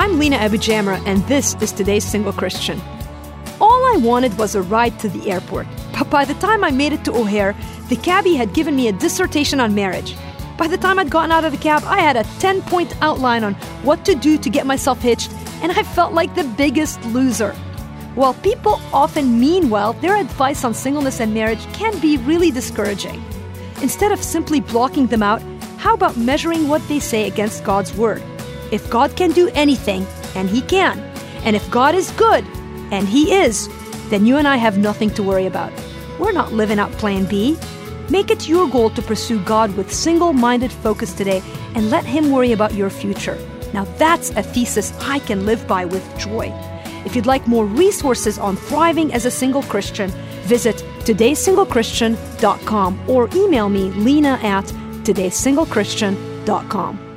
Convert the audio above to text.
I'm Lina AbuJamra, and this is today's Single Christian. All I wanted was a ride to the airport, but by the time I made it to O'Hare, the cabbie had given me a dissertation on marriage. By the time I'd gotten out of the cab, I had a 10 point outline on what to do to get myself hitched, and I felt like the biggest loser. While people often mean well, their advice on singleness and marriage can be really discouraging. Instead of simply blocking them out, how about measuring what they say against God's Word? If God can do anything, and He can, and if God is good, and He is, then you and I have nothing to worry about. We're not living out Plan B. Make it your goal to pursue God with single minded focus today and let Him worry about your future. Now, that's a thesis I can live by with joy. If you'd like more resources on thriving as a single Christian, visit todaysinglechristian.com or email me, lina at todaysinglechristian.com.